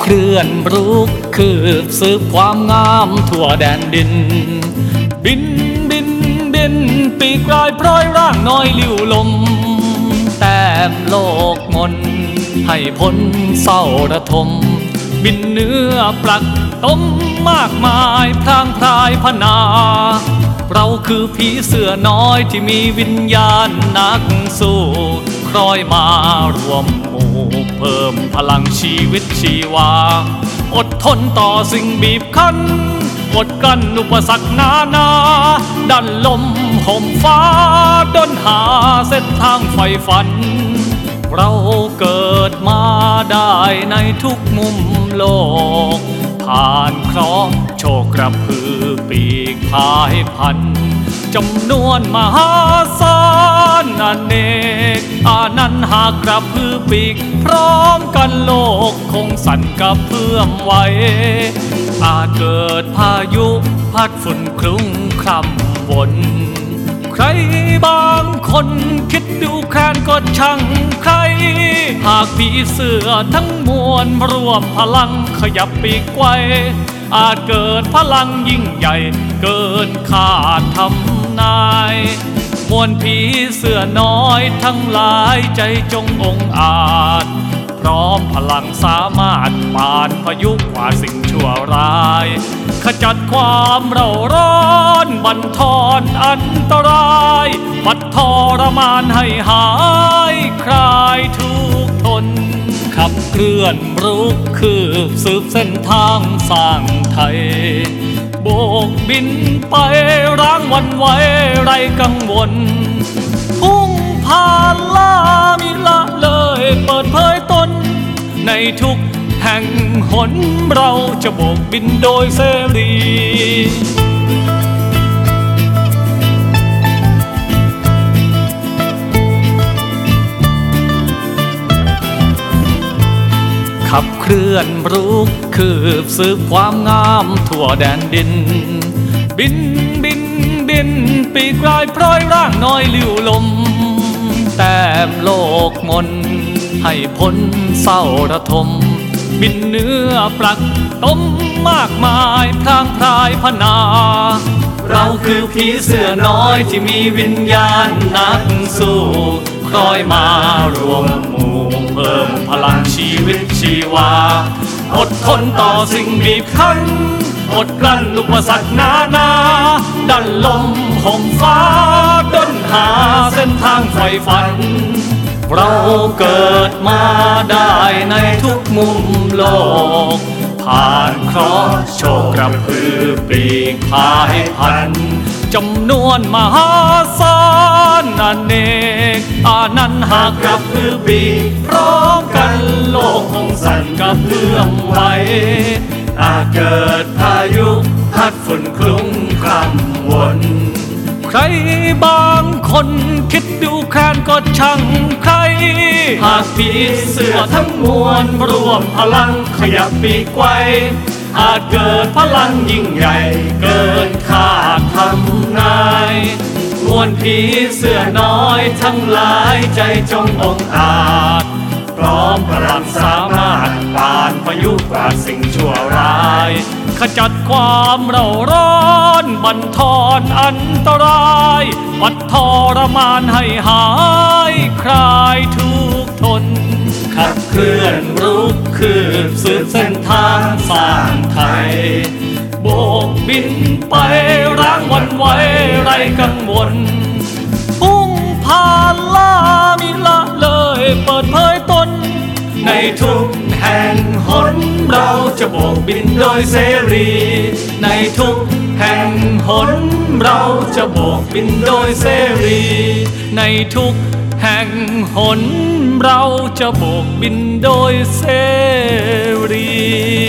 เคลื่อนรุกคืบสืบความงามทั่วแดนดิน บินบินบิน ปีกลายพร้อยร่างน้อยลิ้วลม แต้มโลกมน ให้พ้นเศร้าระทม บินเนื้อปลักต้มมากมายพรางพรายพนา เราคือผีเสื้อน้อยที่มีวิญญาณนักสู้ คล้อยมารวม หมู่เพิ่มพลังชีวิตชีวา อดทนต่อสิ่งบีบคั้นอดกลั้นอุปสรรคนานา ดันลมห่มฟ้าดนหาเส้นทางไฟฝัน เราเกิดมาได้ในทุกมุมโลก ผ่านเคราะห์โชคกระพือปีกพายพันจำนวนมหาศาลอเนก อานันหากกระพือปีก พร้อมกันโลกคงสั่นกระเพื่อมไหวอาจเกิดพายุพัดฝุ่นคลุ้งคร่ำวนใครบางคนคิดดูแคลนก็ช่างใคร หากผีเสือทั้งมวลรวมพลังขยับปีกไกวอาจเกิดพลังยิ่งใหญ่ เกินคาดทำนาย มวลผีเสื้อน้อยทั้งหลายใจจงองอาจ พร้อมพลังสามารถปานพายุกว่าสิ่งชั่วร้าย ขจัดความเร่าร้อนบันทอนอันตรายปัดทรมานให้หายคลายทุกข์ทนขับเคลื่อนรุกคืบสืบเส้นทางสร้างไทย โบกบินไปร้างวันไว้ไรกังวล พุ่งผ่านล่ามิละเลยเปิดเผยตน ในทุกแห่งหนเราจะโบกบินโดยเสรี ขับเคลื่อนรุกคืบสืบความงามทั่วแดนดิน บินบินบิน ปีกลายพร้อยร่างน้อยลิ้วลม แต้มโลกมน ให้พ้นเศร้าระทม บินเนื้อปลักต้มมากมายพรางพรายพนา เราคือผีเสื้อน้อยที่มีวิญญาณนักสู้คอยมารวม ชีวา อดทนต่อสิ่งบีบคั้น อดกลั้นอุปสรรคนานา ดันลมห่มฟ้าดนหาเส้นทางไฟฝัน เราเกิดมาได้ในทุกมุมโลก ผ่านเคราะห์โชคกระพือปีกพายพันจำนวนมหาศาลอเน กอานันหากกระพือปีพร้อมกันโลกคงสั่นกระเพื่อมไหวอาเกิดพายุพัดฝุ่นคลุ้งคร่ำวนใครบางคนคิดดูแคลนก็ช่างใคร หากผีเสือทั้งมวลรวมพลังขยับปีกไกวอาจเกิดพลังยิ่งใหญ่เกินคาดทำนาย วลผีเสื้อน้อยทั้งหลายใจจงองอาจ พร้อมพลังสามารถผ่านพายุกว่าสิ่งชั่วร้าย ขจัดความเร่าร้อนบันทอนอันตรายปัดทรมานให้หายคลายทุกทน ขับเคลื่อนรุกคืบสืบเส้นทางสร้างไทย โบกบินไป ร้างวันไหวไรกังวลพุ่งผ่านล่ามิละเลยเปิดเผยตน ในทุกแห่งหนเราจะโบกบินโดยเสรี ในทุกแห่งหนเราจะโบกบินโดยเสรี ในทุกแห่งหนเราจะโบกบินโดยเสรี